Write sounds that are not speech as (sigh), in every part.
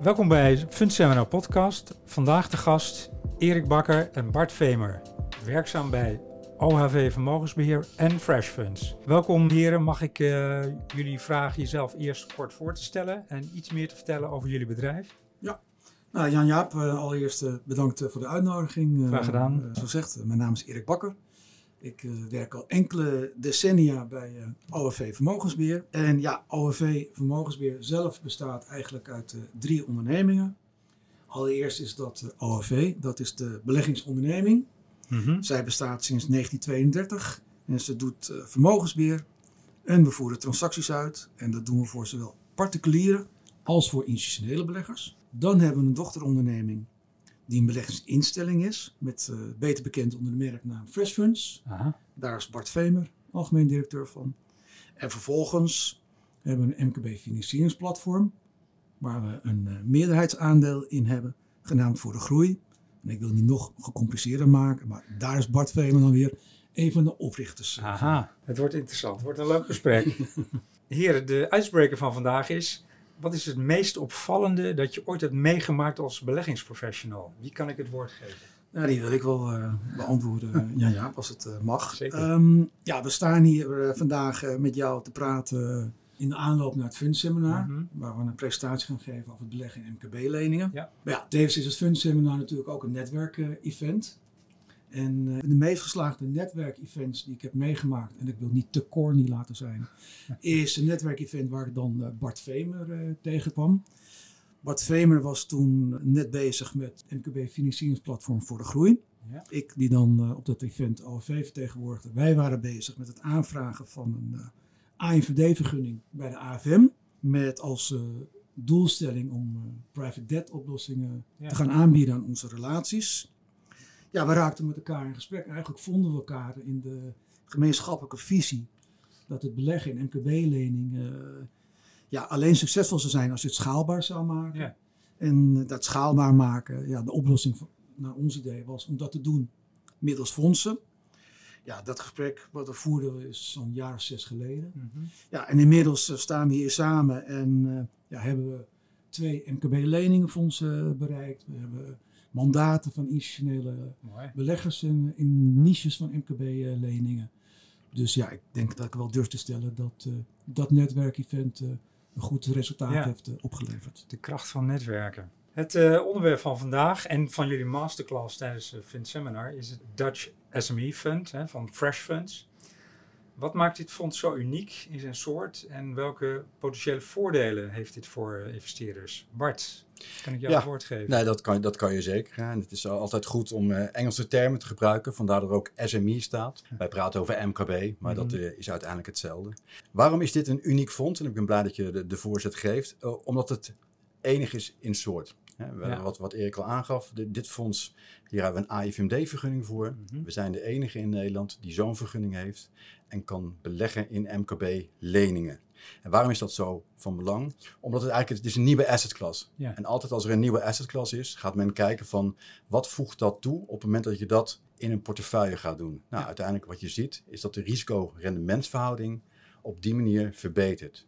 Welkom bij Fund Seminar Podcast. Vandaag de gast Erik Bakker en Bart Vemer, werkzaam bij OHV Vermogensbeheer en Fresh Funds. Welkom heren, mag ik uh, jullie vragen jezelf eerst kort voor te stellen en iets meer te vertellen over jullie bedrijf? Ja, nou, Jan-Jaap, uh, allereerst uh, bedankt voor de uitnodiging. Graag gedaan. Zo zegt, mijn naam is Erik Bakker. Ik uh, werk al enkele decennia bij uh, OFV Vermogensbeheer. En ja, OFV Vermogensbeheer zelf bestaat eigenlijk uit uh, drie ondernemingen. Allereerst is dat OFV, dat is de beleggingsonderneming. Mm -hmm. Zij bestaat sinds 1932 en ze doet vermogensbeheer. En we voeren transacties uit en dat doen we voor zowel particulieren als voor institutionele beleggers. Dan hebben we een dochteronderneming die een beleggingsinstelling is, met uh, beter bekend onder de merknaam Fresh Funds. Aha. Daar is Bart Vemer, algemeen directeur van. En vervolgens hebben we een MKB financieringsplatform, waar we een uh, meerderheidsaandeel in hebben, genaamd Voor de Groei. En ik wil het niet nog gecompliceerder maken, maar daar is Bart Vemer dan weer een van de oprichters. Aha, het wordt interessant, het wordt een leuk gesprek. (laughs) Heren, de icebreaker van vandaag is, wat is het meest opvallende dat je ooit hebt meegemaakt als beleggingsprofessional? Wie kan ik het woord geven? Ja, die wil ik wel uh, beantwoorden, (laughs) ja, ja, als het uh, mag. Zeker. Um, ja, we staan hier uh, vandaag met jou te praten in de aanloop naar het fundseminar, mm -hmm. waar we een presentatie gaan geven over het beleggen in MKB-leningen. Ja. Maar ja, tevens is het fundseminar natuurlijk ook een netwerk-event. En uh, de meest geslaagde netwerkevents die ik heb meegemaakt, en ik wil niet te corny laten zijn, (laughs) is een netwerkevent waar ik dan uh, Bart Vemer uh, tegenkwam. Bart Vemer was toen net bezig met MKB Financieringsplatform voor de Groei. Ja. Ik die dan op dat event OFV vertegenwoordigde. Wij waren bezig met het aanvragen van een AIVD-vergunning bij de AFM. Met als doelstelling om private debt oplossingen ja. te gaan aanbieden aan onze relaties ja, we raakten met elkaar in gesprek. Eigenlijk vonden we elkaar in de gemeenschappelijke visie dat het beleggen in MKB-leningen uh, ja, alleen succesvol zou zijn als je het schaalbaar zou maken. Ja. En dat schaalbaar maken, ja, de oplossing van, naar ons idee was om dat te doen middels fondsen. Ja, dat gesprek wat we voerden is zo'n jaar of zes geleden. Mm -hmm. Ja, en inmiddels uh, staan we hier samen en uh, ja, hebben we twee MKB-leningenfondsen bereikt. We hebben mandaten van institutionele Mooi. beleggers in, in, niches van MKB-leningen. Dus ja, ik denk dat ik wel durf te stellen dat uh, dat netwerkevent uh, een goed resultaat ja. heeft uh, opgeleverd. De kracht van netwerken. Het onderwerp van vandaag en van jullie masterclass tijdens het Fund Seminar is het Dutch SME Fund hè, van Fresh Funds. Wat maakt dit fonds zo uniek in zijn soort en welke potentiële voordelen heeft dit voor investeerders? Bart, kan ik jou ja, het woord geven? Nee, dat kan, dat kan je zeker. En het is altijd goed om uh, Engelse termen te gebruiken, vandaar dat er ook SME staat. Wij praten over MKB, maar mm dat uh, is uiteindelijk hetzelfde. Waarom is dit een uniek fonds? En ik ben blij dat je de, de voorzet geeft. Uh, omdat het enig is in soort. Hè, ja. wat, wat Erik al aangaf, dit fonds, hier hebben we een AIVMD-vergunning voor. Mm -hmm. We zijn de enige in Nederland die zo'n vergunning heeft en kan beleggen in MKB-leningen. En waarom is dat zo van belang? Omdat het eigenlijk het is een nieuwe assetklasse. Ja. En altijd als er een nieuwe assetklasse is, gaat men kijken van wat voegt dat toe op het moment dat je dat in een portefeuille gaat doen. Nou, ja. uiteindelijk wat je ziet is dat de risico-rendementsverhouding op die manier verbetert.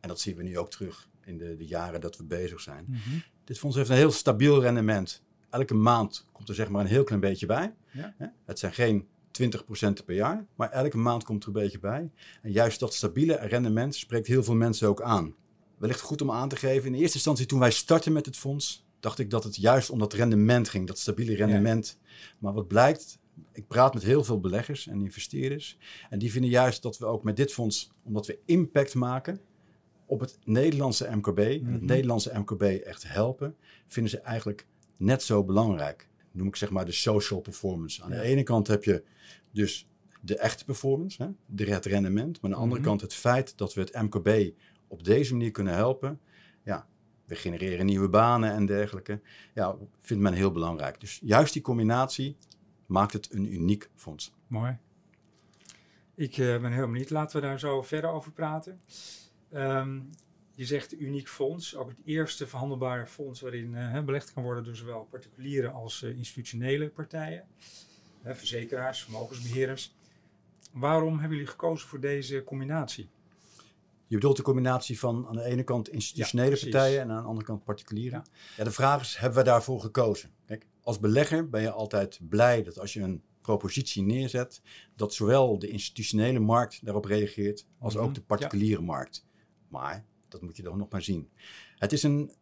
En dat zien we nu ook terug in de, de jaren dat we bezig zijn. Mm -hmm. Dit fonds heeft een heel stabiel rendement. Elke maand komt er zeg maar een heel klein beetje bij. Ja. Het zijn geen 20% per jaar, maar elke maand komt er een beetje bij. En juist dat stabiele rendement spreekt heel veel mensen ook aan. Wellicht goed om aan te geven, in eerste instantie toen wij startten met het fonds, dacht ik dat het juist om dat rendement ging, dat stabiele rendement. Ja. Maar wat blijkt, ik praat met heel veel beleggers en investeerders. En die vinden juist dat we ook met dit fonds, omdat we impact maken op het Nederlandse MKB, mm -hmm. het Nederlandse MKB echt helpen, vinden ze eigenlijk net zo belangrijk. Noem ik zeg maar de social performance. Aan ja. de ene kant heb je dus de echte performance, hè, de, het rendement. Maar aan de andere mm -hmm. kant het feit dat we het MKB op deze manier kunnen helpen. Ja, we genereren nieuwe banen en dergelijke. Ja, vindt men heel belangrijk. Dus juist die combinatie maakt het een uniek fonds. Mooi. Ik uh, ben heel benieuwd. Laten we daar zo verder over praten. Um, je zegt uniek fonds, ook het eerste verhandelbare fonds waarin uh, belegd kan worden door zowel particuliere als uh, institutionele partijen, uh, verzekeraars, vermogensbeheerders. Waarom hebben jullie gekozen voor deze combinatie? Je bedoelt de combinatie van aan de ene kant institutionele partijen en aan de andere kant particulieren. Ja. ja. de vraag is, hebben we daarvoor gekozen? Kijk, als belegger ben je altijd blij dat als je een propositie neerzet, dat zowel de institutionele markt daarop reageert als ook mhm. de particuliere markt. Maar dat moet je dan nog maar zien. Het is een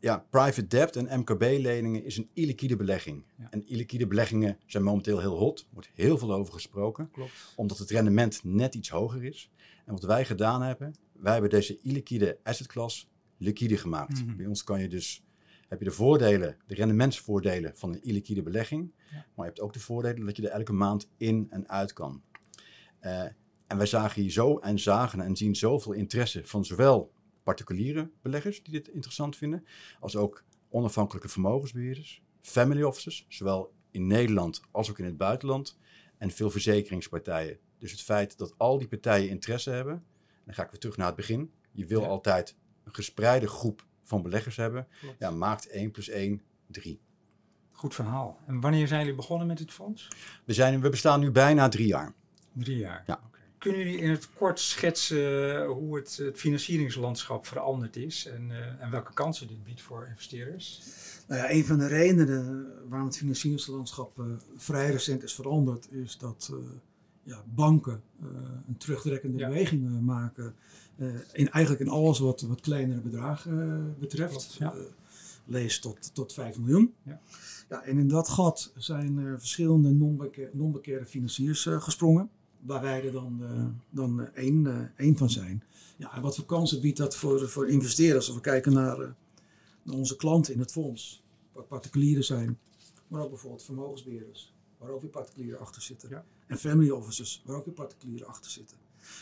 ja, private debt en MKB-leningen is een illiquide belegging. En illiquide beleggingen zijn momenteel heel hot. Er wordt heel veel over gesproken. Klopt. Omdat het rendement net iets hoger is. En wat wij gedaan hebben, wij hebben deze illiquide assetklasse liquide gemaakt. Mhm. Bij ons kan je dus, heb je de voordelen, de rendementsvoordelen van een illiquide belegging. Maar je hebt ook de voordelen dat je er elke maand in en uit kan. Uh, en wij zagen hier zo en zagen en zien zoveel interesse van zowel particuliere beleggers die dit interessant vinden, als ook onafhankelijke vermogensbeheerders, family offices, zowel in Nederland als ook in het buitenland, en veel verzekeringspartijen. Dus het feit dat al die partijen interesse hebben, dan ga ik weer terug naar het begin. Je wil altijd een gespreide groep van beleggers hebben. Ja, maakt 1 plus 1 3. Goed verhaal. En wanneer zijn jullie begonnen met dit fonds? We, zijn, we bestaan nu bijna drie jaar. Drie jaar? Ja. Kunnen jullie in het kort schetsen hoe het, het financieringslandschap veranderd is en, uh, en, welke kansen dit biedt voor investeerders? Nou ja, een van de redenen waarom het financieringslandschap uh, vrij recent is veranderd, is dat uh, ja, banken een terugtrekkende ja. beweging maken. in, eigenlijk in alles wat, wat kleinere bedragen betreft. ja. lees tot, tot 5 miljoen. Ja. Ja, en in dat gat zijn er verschillende non-bekeerde financiers gesprongen waar wij er dan, uh, dan uh, één, uh, één van zijn. Ja, en wat voor kansen biedt dat voor, voor investeerders? Als we kijken naar, naar onze klanten in het fonds, wat particulieren zijn, maar ook bijvoorbeeld vermogensbeheerders, waar ook weer particulieren achter zitten. Ja. En family offices, waar ook weer particulieren achter zitten.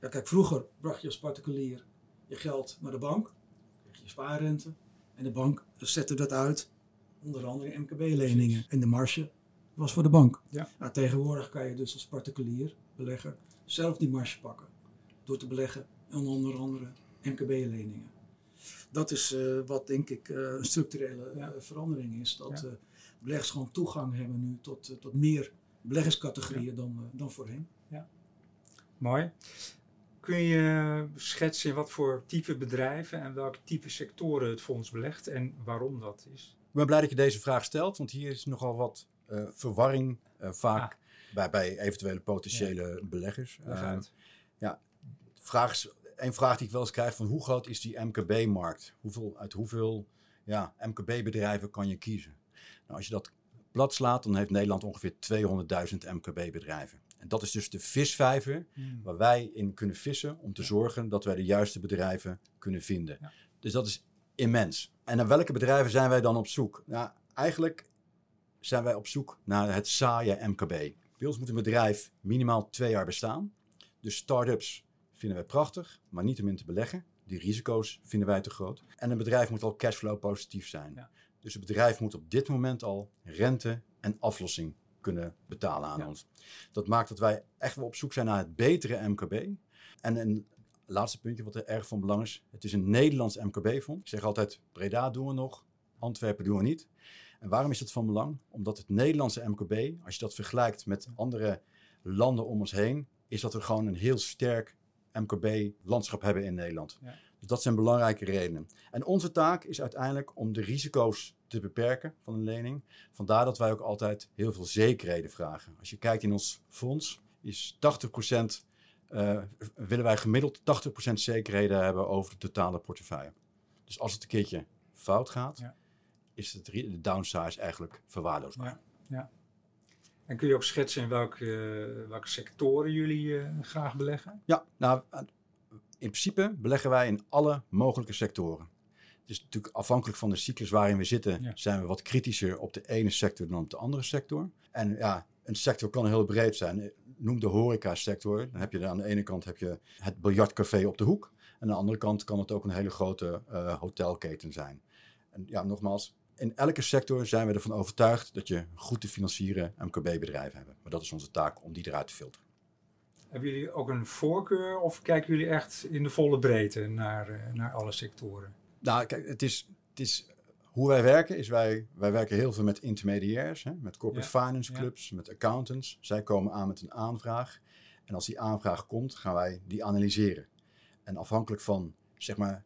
Ja, kijk, vroeger bracht je als particulier je geld naar de bank, kreeg je spaarrente, en de bank zette dat uit, onder andere in MKB-leningen. En de marge was voor de bank. Ja. Nou, tegenwoordig kan je dus als particulier belegger zelf die marge pakken. Door te beleggen in onder andere MKB-leningen. Dat is uh, wat denk ik uh, een structurele uh, verandering is. Dat ja. beleggers gewoon toegang hebben nu tot, tot meer beleggerscategorieën ja. dan, dan voorheen. Ja. Mooi. Kun je schetsen wat voor type bedrijven en welke type sectoren het fonds belegt en waarom dat is? Ik ben blij dat je deze vraag stelt, want hier is nogal wat verwarring vaak ah bij, bij eventuele potentiële beleggers. Uh, ja, vraag is, een vraag die ik wel eens krijg van hoe groot is die MKB-markt? Hoeveel, uit hoeveel ja, MKB-bedrijven kan je kiezen? Nou, als je dat plat slaat, dan heeft Nederland ongeveer 200.000 MKB-bedrijven. En dat is dus de visvijver hmm. waar wij in kunnen vissen om te zorgen dat wij de juiste bedrijven kunnen vinden. Ja. Dus dat is immens. En naar welke bedrijven zijn wij dan op zoek? Nou, eigenlijk zijn wij op zoek naar het saaie MKB. Bij ons moet een bedrijf minimaal twee jaar bestaan. Dus start-ups vinden wij prachtig, maar niet om in te beleggen. Die risico's vinden wij te groot. En een bedrijf moet al cashflow positief zijn. Ja. Dus het bedrijf moet op dit moment al rente en aflossing kunnen betalen aan ons. Dat maakt dat wij echt wel op zoek zijn naar het betere MKB. En een laatste puntje wat er erg van belang is. Het is een Nederlands MKB-fonds. Ik zeg altijd, Breda doen we nog, Antwerpen doen we niet. En waarom is dat van belang? Omdat het Nederlandse MKB, als je dat vergelijkt met andere landen om ons heen, is dat we gewoon een heel sterk MKB-landschap hebben in Nederland. Ja. Dus dat zijn belangrijke redenen. En onze taak is uiteindelijk om de risico's te beperken van een lening. Vandaar dat wij ook altijd heel veel zekerheden vragen. Als je kijkt in ons fonds, is 80% uh, eh, willen wij gemiddeld 80% zekerheden hebben over de totale portefeuille. Dus als het een keertje fout gaat, ja is het, de downsize eigenlijk verwaarloosbaar. Ja, ja. En kun je ook schetsen in welke, uh, welke sectoren jullie uh, graag beleggen? Ja, nou, in principe beleggen wij in alle mogelijke sectoren. Het is natuurlijk afhankelijk van de cyclus waarin we zitten, zijn we wat kritischer op de ene sector dan op de andere sector. En ja, een sector kan heel breed zijn. Noem de horeca-sector. Dan heb je aan de ene kant heb je het biljartcafé op de hoek. En aan de andere kant kan het ook een hele grote uh, hotelketen zijn. En ja, nogmaals, in elke sector zijn we ervan overtuigd dat je goed te financieren MKB-bedrijven hebben. Maar dat is onze taak om die eruit te filteren. Hebben jullie ook een voorkeur of kijken jullie echt in de volle breedte naar, uh, naar alle sectoren? Nou, kijk, het is, het is hoe wij werken is wij, wij werken heel veel met intermediairs, hè, met corporate finance clubs, met accountants. Zij komen aan met een aanvraag. En als die aanvraag komt, gaan wij die analyseren. En afhankelijk van zeg maar,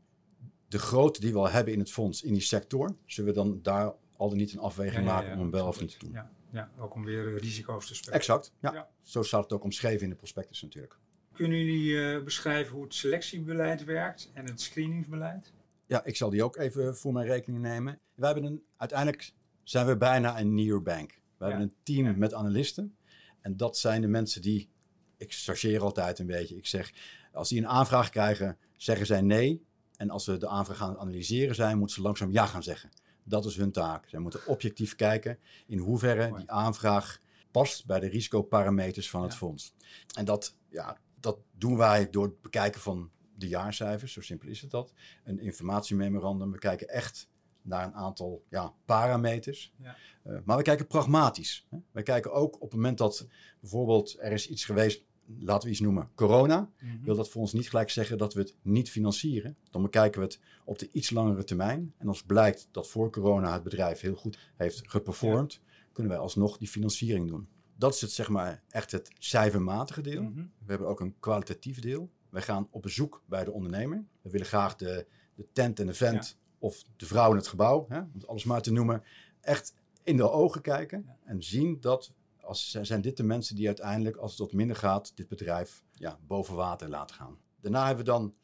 de grootte die we al hebben in het fonds, in die sector, zullen we dan daar al dan niet een afweging maken om hem wel of niet te doen. Ja, ja ook om weer risico's te spelen. Exact, ja. Zo staat het ook omschreven in de prospectus natuurlijk. Kunnen jullie beschrijven hoe het selectiebeleid werkt en het screeningsbeleid? Ja, ik zal die ook even voor mijn rekening nemen. We hebben een, uiteindelijk zijn we bijna een nearbank. We hebben een team met analisten. En dat zijn de mensen die, ik chargeer altijd een beetje. Ik zeg, als die een aanvraag krijgen, zeggen zij nee. En als ze de aanvraag gaan analyseren zijn, moeten ze langzaam ja gaan zeggen. Dat is hun taak. Zij moeten objectief kijken in hoeverre die aanvraag past bij de risicoparameters van het fonds. En dat, ja, dat doen wij door het bekijken van de jaarcijfers, zo simpel is het dat. Een informatiememorandum, we kijken echt naar een aantal ja, parameters. Ja. Uh, maar we kijken pragmatisch. Hè. We kijken ook op het moment dat bijvoorbeeld er is iets geweest, laten we iets noemen, corona. Mm Wil dat voor ons niet gelijk zeggen dat we het niet financieren. Dan bekijken we het op de iets langere termijn. En als blijkt dat voor corona het bedrijf heel goed heeft geperformed, kunnen wij alsnog die financiering doen. Dat is het, zeg maar, echt het cijfermatige deel. Mhm. We hebben ook een kwalitatief deel. Wij gaan op bezoek bij de ondernemer. We willen graag de, de tent en de vent of de vrouw in het gebouw, hè, om het alles maar te noemen, echt in de ogen kijken en zien dat als, zijn dit de mensen die uiteindelijk, als het wat minder gaat, dit bedrijf ja, boven water laten gaan. Daarna hebben we dan,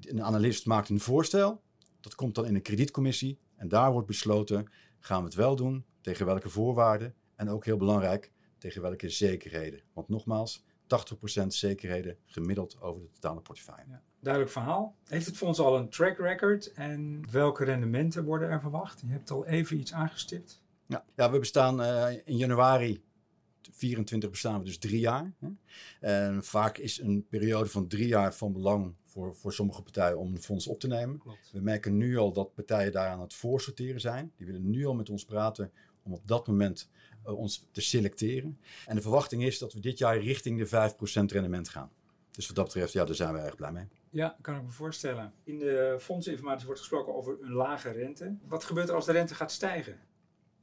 een analist maakt een voorstel, dat komt dan in een kredietcommissie en daar wordt besloten, gaan we het wel doen, tegen welke voorwaarden en ook heel belangrijk, tegen welke zekerheden. Want nogmaals, 80% zekerheden gemiddeld over de totale portefeuille. Ja, duidelijk verhaal. Heeft het fonds al een track record en welke rendementen worden er verwacht? Je hebt al even iets aangestipt. Ja, ja we bestaan uh, in januari 24 bestaan we dus drie jaar. En vaak is een periode van drie jaar van belang voor, voor sommige partijen om een fonds op te nemen. Klopt. We merken nu al dat partijen daar aan het voorsorteren zijn. Die willen nu al met ons praten om op dat moment uh, ons te selecteren. En de verwachting is dat we dit jaar richting de 5% rendement gaan. Dus wat dat betreft, ja, daar zijn we erg blij mee. Ja, kan ik me voorstellen. In de fondsinformatie wordt gesproken over een lage rente. Wat gebeurt er als de rente gaat stijgen?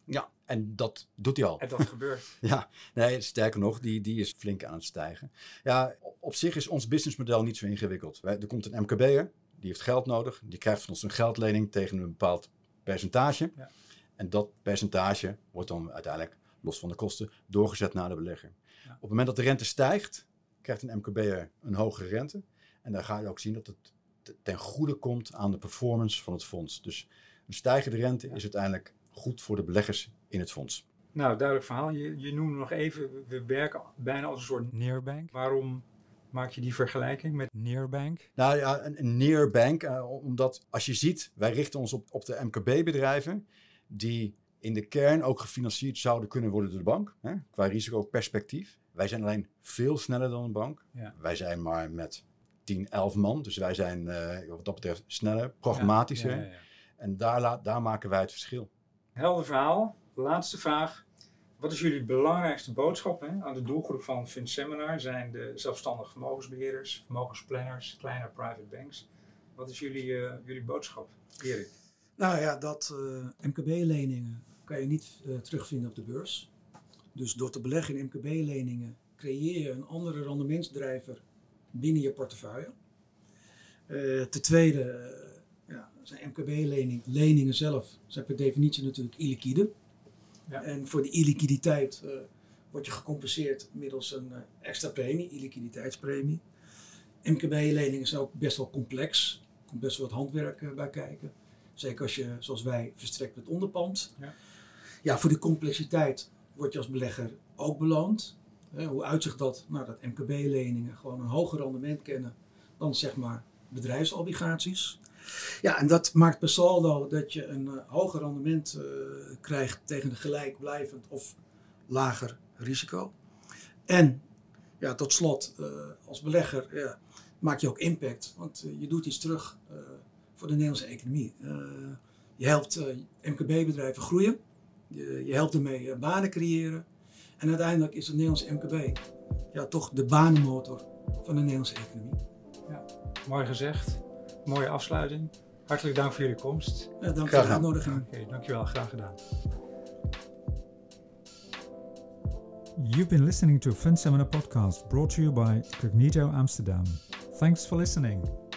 Ja, en dat doet hij al. En dat gebeurt. (laughs) ja, nee, sterker nog, die, die is flink aan het stijgen. Ja, op zich is ons businessmodel niet zo ingewikkeld. er komt een MKB'er, die heeft geld nodig. Die krijgt van ons een geldlening tegen een bepaald percentage. Ja. En dat percentage wordt dan uiteindelijk, los van de kosten, doorgezet naar de belegger. Ja. Op het moment dat de rente stijgt, krijgt een MKB'er een hogere rente. En dan ga je ook zien dat het ten goede komt aan de performance van het fonds. Dus een stijgende rente is uiteindelijk goed voor de beleggers in het fonds. Nou, duidelijk verhaal. Je, je noemde nog even, we werken bijna als een soort nearbank. Waarom maak je die vergelijking met nearbank? Nou ja, een, een nearbank, uh, omdat als je ziet, wij richten ons op, op de MKB-bedrijven die in de kern ook gefinancierd zouden kunnen worden door de bank, hè, qua risicoperspectief. Wij zijn alleen veel sneller dan een bank. Ja. Wij zijn maar met 10, 11 man, dus wij zijn uh, wat dat betreft sneller, pragmatischer. Ja, ja, en daar, daar maken wij het verschil. Helder verhaal. Laatste vraag. Wat is jullie belangrijkste boodschap hè? aan de doelgroep van FinSeminar? Zijn de zelfstandige vermogensbeheerders, vermogensplanners, kleine private banks. Wat is jullie, uh, jullie boodschap, Erik? Nou ja, dat uh, MKB-leningen kan je niet uh, terugvinden op de beurs. Dus door te beleggen in MKB-leningen creëer je een andere rendementsdrijver binnen je portefeuille. Ten tweede zijn MKB-leningen leningen zelf zijn per definitie natuurlijk illiquide. Ja. En voor de illiquiditeit word je gecompenseerd middels een extra premie, illiquiditeitspremie. MKB-leningen zijn ook best wel complex. Er komt best wel wat handwerk bij kijken. Zeker als je, zoals wij, verstrekt met onderpand. Ja. ja, voor die complexiteit word je als belegger ook beloond. hoe uitzicht dat? Nou, dat MKB-leningen gewoon een hoger rendement kennen dan zeg maar bedrijfsobligaties. Ja, en dat maakt per saldo dat je een uh, hoger rendement uh, krijgt tegen een gelijkblijvend of lager risico. En ja, tot slot, uh, als belegger ja, maak je ook impact, want je doet iets terug voor de Nederlandse economie. Je helpt MKB-bedrijven groeien. Je, je, helpt ermee banen creëren. En uiteindelijk is het Nederlandse MKB ja, toch de banenmotor van de Nederlandse economie. Ja, mooi gezegd. Mooie afsluiting. Hartelijk dank voor jullie komst. Ja, dank voor de uitnodiging. Oké, dankjewel. Graag gedaan. You've been listening to a Seminar podcast brought to you by Cognito Amsterdam. Thanks for listening.